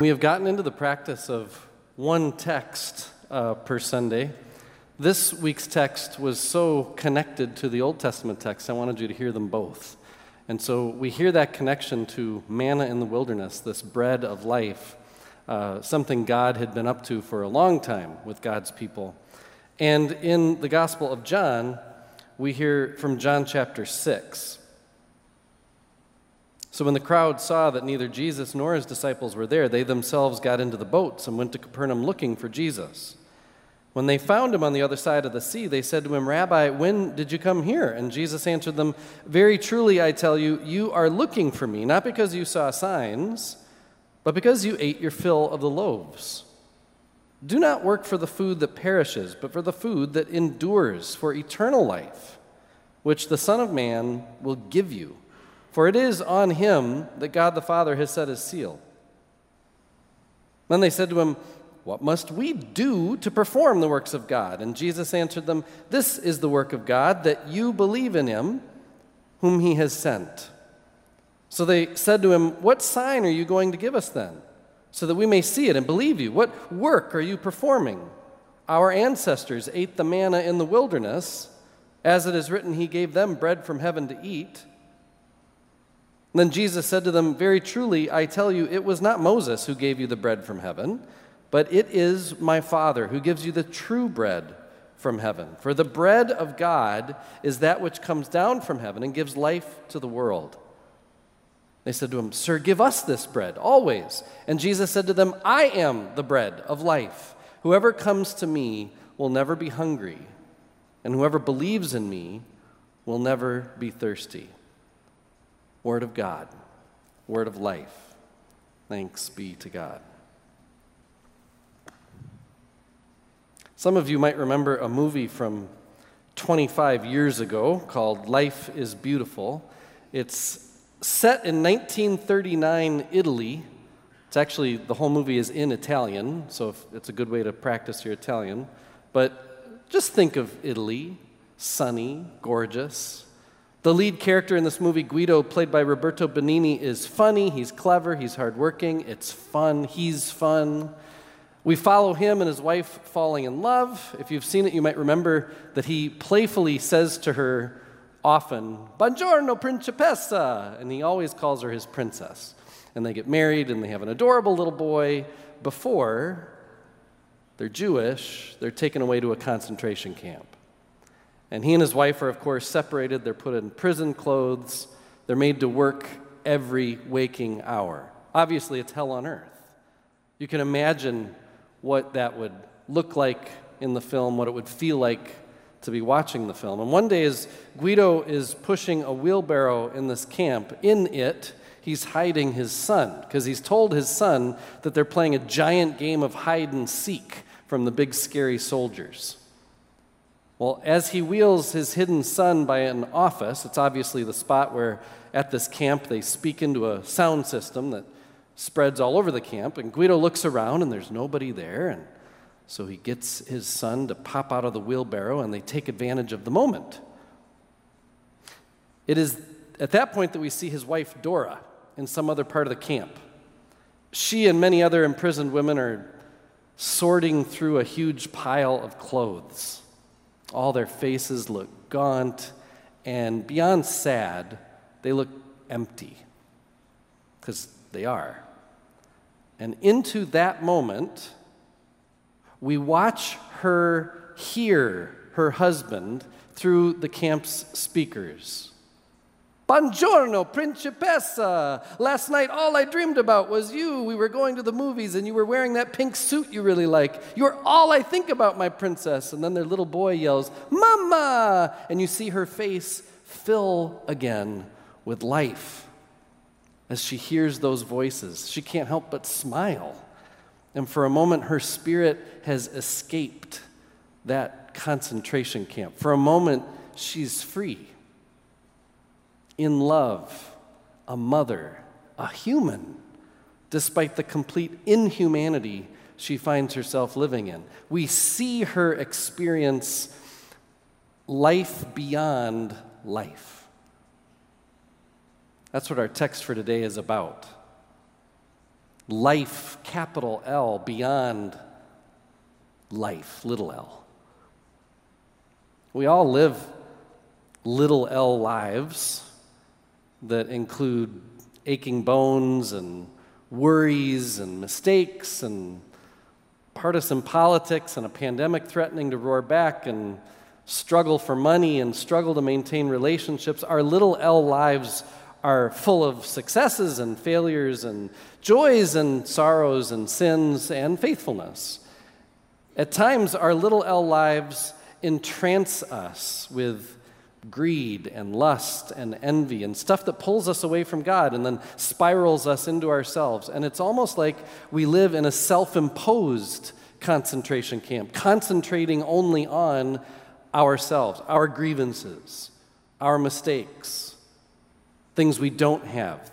We have gotten into the practice of one text uh, per Sunday. This week's text was so connected to the Old Testament text, I wanted you to hear them both. And so we hear that connection to manna in the wilderness, this bread of life, uh, something God had been up to for a long time with God's people. And in the Gospel of John, we hear from John chapter 6. So when the crowd saw that neither Jesus nor his disciples were there, they themselves got into the boats and went to Capernaum looking for Jesus. When they found him on the other side of the sea, they said to him, Rabbi, when did you come here? And Jesus answered them, Very truly, I tell you, you are looking for me, not because you saw signs, but because you ate your fill of the loaves. Do not work for the food that perishes, but for the food that endures for eternal life, which the Son of Man will give you. For it is on him that God the Father has set his seal. Then they said to him, What must we do to perform the works of God? And Jesus answered them, This is the work of God, that you believe in him whom he has sent. So they said to him, What sign are you going to give us then, so that we may see it and believe you? What work are you performing? Our ancestors ate the manna in the wilderness. As it is written, He gave them bread from heaven to eat. Then Jesus said to them, Very truly, I tell you, it was not Moses who gave you the bread from heaven, but it is my Father who gives you the true bread from heaven. For the bread of God is that which comes down from heaven and gives life to the world. They said to him, Sir, give us this bread always. And Jesus said to them, I am the bread of life. Whoever comes to me will never be hungry, and whoever believes in me will never be thirsty. Word of God, Word of life. Thanks be to God. Some of you might remember a movie from 25 years ago called Life is Beautiful. It's set in 1939 Italy. It's actually, the whole movie is in Italian, so it's a good way to practice your Italian. But just think of Italy sunny, gorgeous, the lead character in this movie, Guido, played by Roberto Benigni, is funny, he's clever, he's hardworking, it's fun, he's fun. We follow him and his wife falling in love. If you've seen it, you might remember that he playfully says to her often, Buongiorno, principessa, and he always calls her his princess. And they get married and they have an adorable little boy before they're Jewish, they're taken away to a concentration camp. And he and his wife are, of course, separated. They're put in prison clothes. They're made to work every waking hour. Obviously, it's hell on earth. You can imagine what that would look like in the film, what it would feel like to be watching the film. And one day, as Guido is pushing a wheelbarrow in this camp, in it, he's hiding his son because he's told his son that they're playing a giant game of hide and seek from the big scary soldiers. Well, as he wheels his hidden son by an office, it's obviously the spot where at this camp they speak into a sound system that spreads all over the camp. And Guido looks around and there's nobody there. And so he gets his son to pop out of the wheelbarrow and they take advantage of the moment. It is at that point that we see his wife Dora in some other part of the camp. She and many other imprisoned women are sorting through a huge pile of clothes. All their faces look gaunt, and beyond sad, they look empty, because they are. And into that moment, we watch her hear her husband through the camp's speakers. Buongiorno, Principessa. Last night, all I dreamed about was you. We were going to the movies and you were wearing that pink suit you really like. You're all I think about, my princess. And then their little boy yells, Mama! And you see her face fill again with life as she hears those voices. She can't help but smile. And for a moment, her spirit has escaped that concentration camp. For a moment, she's free in love, a mother, a human, despite the complete inhumanity she finds herself living in. We see her experience life beyond life. That's what our text for today is about. life, capital L, beyond life, little l. We all live little l lives that include aching bones and worries and mistakes and partisan politics and a pandemic threatening to roar back and struggle for money and struggle to maintain relationships. Our little L lives are full of successes and failures and joys and sorrows and sins and faithfulness. At times, our little L lives entrance us with greed and lust and envy and stuff that pulls us away from God and then spirals us into ourselves. And it's almost like we live in a self imposed concentration camp, concentrating only on ourselves, our grievances, our mistakes, things we don't have,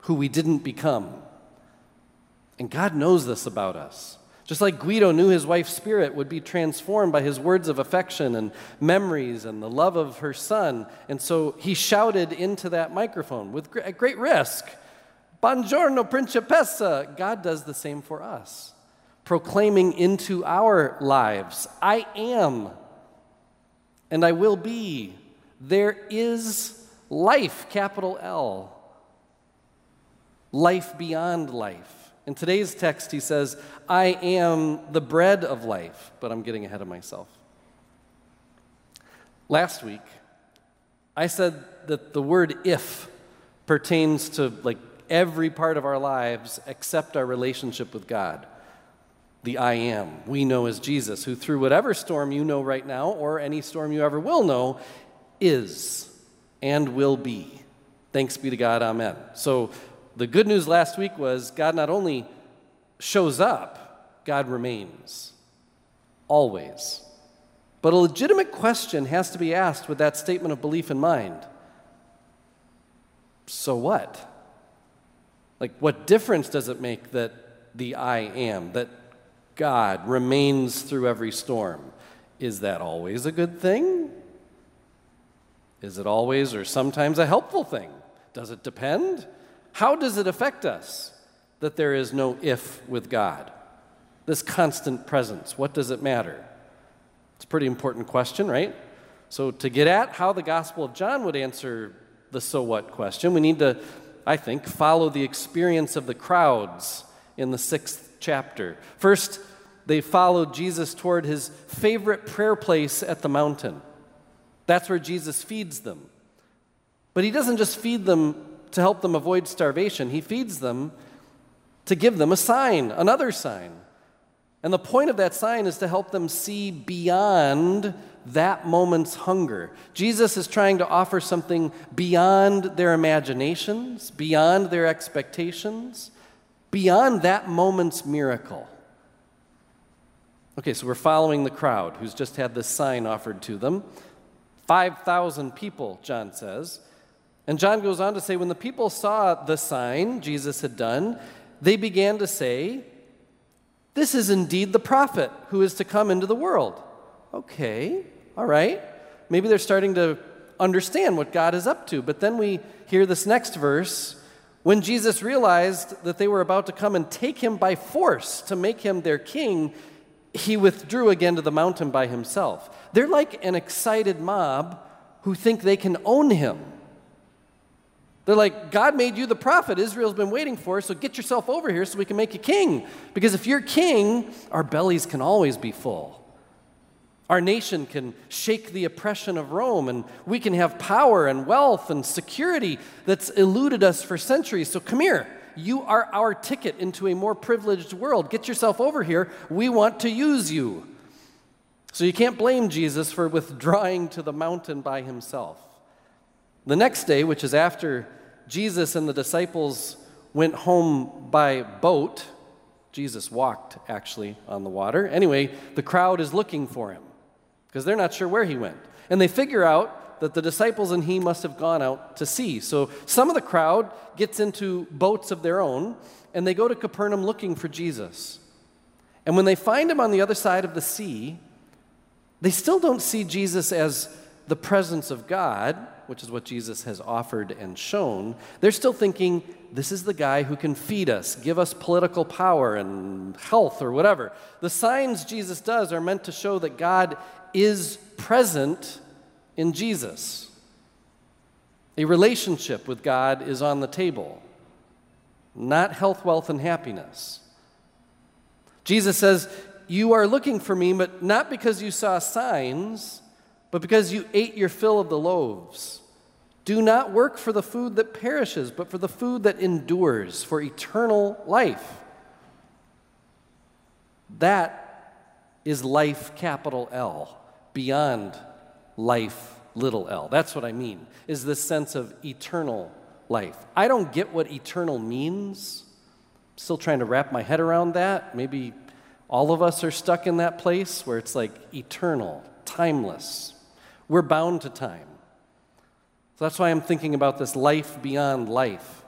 who we didn't become. And God knows this about us. Just like Guido knew his wife's spirit would be transformed by his words of affection and memories and the love of her son. And so he shouted into that microphone with at great risk Buongiorno, Principessa. God does the same for us, proclaiming into our lives I am and I will be. There is life, capital L. Life beyond life. In today's text, he says, I am the bread of life, but I'm getting ahead of myself. Last week, I said that the word if pertains to like every part of our lives except our relationship with God. The I am, we know as Jesus, who through whatever storm you know right now or any storm you ever will know, is and will be. Thanks be to God, amen. So the good news last week was God not only shows up, God remains. Always. But a legitimate question has to be asked with that statement of belief in mind. So what? Like, what difference does it make that the I am, that God remains through every storm? Is that always a good thing? Is it always or sometimes a helpful thing? Does it depend? How does it affect us that there is no if with God? This constant presence, what does it matter? It's a pretty important question, right? So, to get at how the Gospel of John would answer the so what question, we need to, I think, follow the experience of the crowds in the sixth chapter. First, they followed Jesus toward his favorite prayer place at the mountain. That's where Jesus feeds them. But he doesn't just feed them to help them avoid starvation. He feeds them to give them a sign, another sign. And the point of that sign is to help them see beyond that moment's hunger. Jesus is trying to offer something beyond their imaginations, beyond their expectations, beyond that moment's miracle. Okay, so we're following the crowd who's just had this sign offered to them. 5,000 people, John says. And John goes on to say, when the people saw the sign Jesus had done, they began to say, This is indeed the prophet who is to come into the world. Okay, all right. Maybe they're starting to understand what God is up to. But then we hear this next verse when Jesus realized that they were about to come and take him by force to make him their king, he withdrew again to the mountain by himself. They're like an excited mob who think they can own him. They're like, God made you the prophet Israel's been waiting for, so get yourself over here so we can make you king. Because if you're king, our bellies can always be full. Our nation can shake the oppression of Rome, and we can have power and wealth and security that's eluded us for centuries. So come here. You are our ticket into a more privileged world. Get yourself over here. We want to use you. So you can't blame Jesus for withdrawing to the mountain by himself. The next day, which is after Jesus and the disciples went home by boat, Jesus walked actually on the water. Anyway, the crowd is looking for him because they're not sure where he went. And they figure out that the disciples and he must have gone out to sea. So some of the crowd gets into boats of their own and they go to Capernaum looking for Jesus. And when they find him on the other side of the sea, they still don't see Jesus as the presence of God which is what Jesus has offered and shown, they're still thinking this is the guy who can feed us, give us political power and health or whatever. The signs Jesus does are meant to show that God is present in Jesus. A relationship with God is on the table, not health, wealth, and happiness. Jesus says, You are looking for me, but not because you saw signs, but because you ate your fill of the loaves. Do not work for the food that perishes, but for the food that endures, for eternal life. That is life, capital L, beyond life, little l. That's what I mean, is this sense of eternal life. I don't get what eternal means. I'm still trying to wrap my head around that. Maybe all of us are stuck in that place where it's like eternal, timeless. We're bound to time. So that's why I'm thinking about this life beyond life.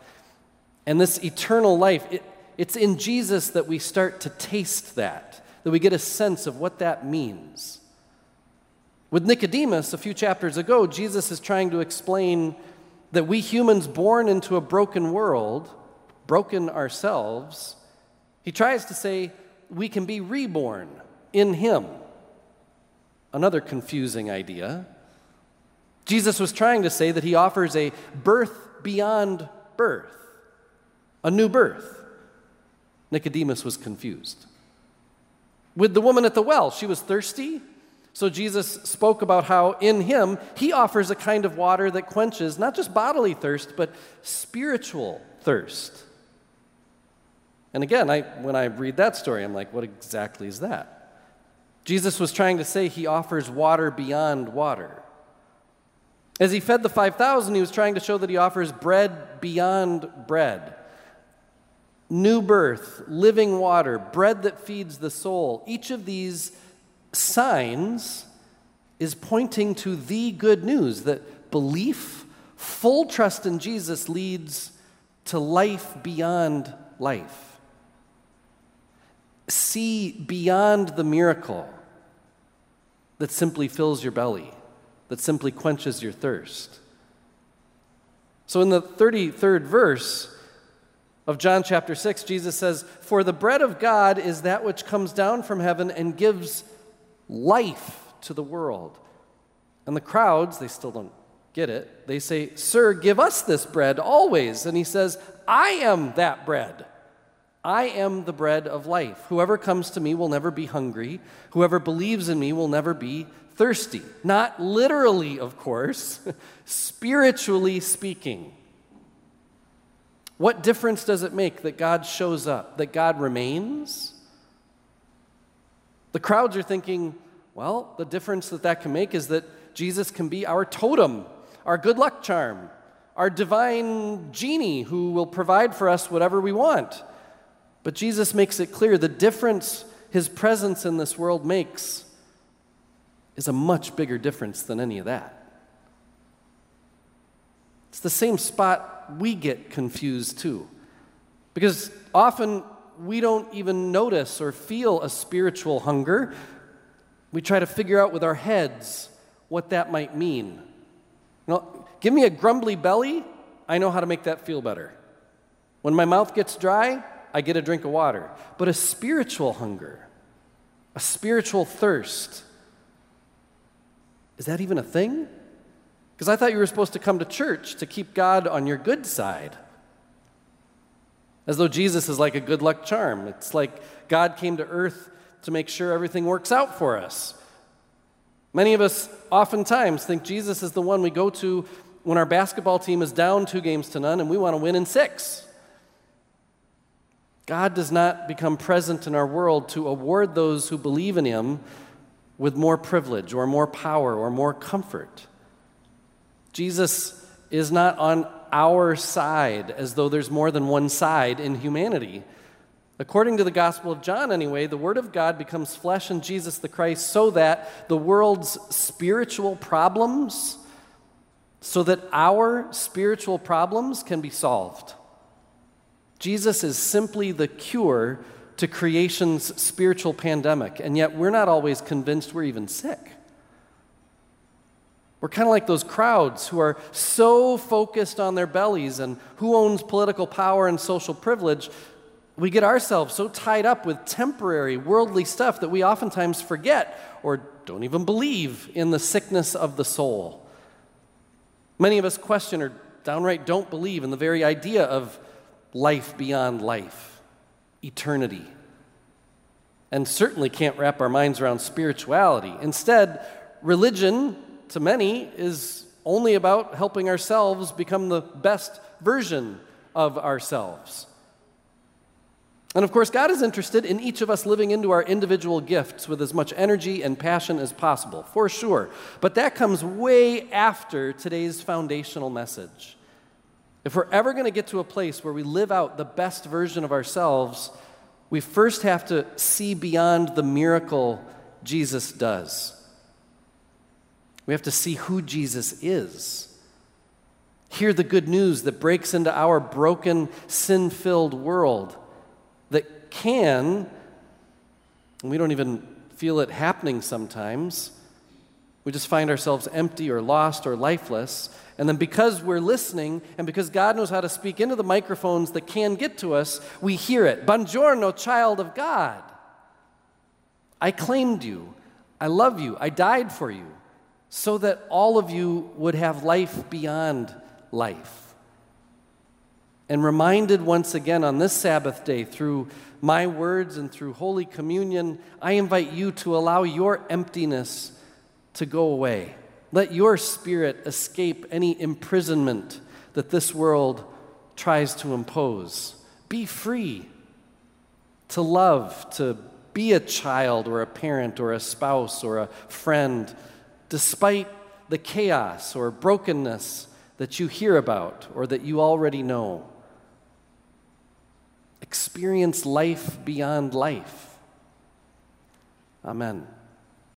And this eternal life, it, it's in Jesus that we start to taste that, that we get a sense of what that means. With Nicodemus, a few chapters ago, Jesus is trying to explain that we humans born into a broken world, broken ourselves, he tries to say we can be reborn in Him. Another confusing idea. Jesus was trying to say that He offers a birth beyond birth, a new birth. Nicodemus was confused. With the woman at the well, she was thirsty. So Jesus spoke about how in him he offers a kind of water that quenches not just bodily thirst, but spiritual thirst. And again, I, when I read that story, I'm like, what exactly is that? Jesus was trying to say he offers water beyond water. As he fed the 5,000, he was trying to show that he offers bread beyond bread. New birth, living water, bread that feeds the soul. Each of these signs is pointing to the good news that belief, full trust in Jesus leads to life beyond life. See beyond the miracle that simply fills your belly, that simply quenches your thirst. So, in the 33rd verse of John chapter 6, Jesus says, For the bread of God is that which comes down from heaven and gives life to the world. And the crowds, they still don't get it. They say, Sir, give us this bread always. And he says, I am that bread. I am the bread of life. Whoever comes to me will never be hungry. Whoever believes in me will never be thirsty. Not literally, of course, spiritually speaking. What difference does it make that God shows up, that God remains? The crowds are thinking, well, the difference that that can make is that Jesus can be our totem, our good luck charm, our divine genie who will provide for us whatever we want. But Jesus makes it clear the difference his presence in this world makes is a much bigger difference than any of that. It's the same spot we get confused too. Because often we don't even notice or feel a spiritual hunger. We try to figure out with our heads what that might mean. You know, give me a grumbly belly, I know how to make that feel better. When my mouth gets dry, I get a drink of water. But a spiritual hunger, a spiritual thirst, is that even a thing? Because I thought you were supposed to come to church to keep God on your good side. As though Jesus is like a good luck charm. It's like God came to earth to make sure everything works out for us. Many of us oftentimes think Jesus is the one we go to when our basketball team is down two games to none and we want to win in six. God does not become present in our world to award those who believe in Him with more privilege or more power or more comfort. Jesus is not on our side, as though there's more than one side in humanity. According to the Gospel of John, anyway, the Word of God becomes flesh in Jesus the Christ so that the world's spiritual problems, so that our spiritual problems can be solved. Jesus is simply the cure to creation's spiritual pandemic, and yet we're not always convinced we're even sick. We're kind of like those crowds who are so focused on their bellies and who owns political power and social privilege. We get ourselves so tied up with temporary worldly stuff that we oftentimes forget or don't even believe in the sickness of the soul. Many of us question or downright don't believe in the very idea of life beyond life, eternity, and certainly can't wrap our minds around spirituality. Instead, religion, to many, is only about helping ourselves become the best version of ourselves. And of course, God is interested in each of us living into our individual gifts with as much energy and passion as possible, for sure. But that comes way after today's foundational message. If we're ever going to get to a place where we live out the best version of ourselves, we first have to see beyond the miracle Jesus does. We have to see who Jesus is. Hear the good news that breaks into our broken, sin filled world that can, we don't even feel it happening sometimes, we just find ourselves empty or lost or lifeless. And then, because we're listening and because God knows how to speak into the microphones that can get to us, we hear it. Buongiorno, child of God. I claimed you. I love you. I died for you so that all of you would have life beyond life and reminded once again on this Sabbath day through my words and through Holy Communion, I invite you to allow your emptiness to go away. Let your spirit escape any imprisonment that this world tries to impose. Be free to love, to be a child or a parent or a spouse or a friend, despite the chaos or brokenness that you hear about or that you already know experience life beyond life. Amen.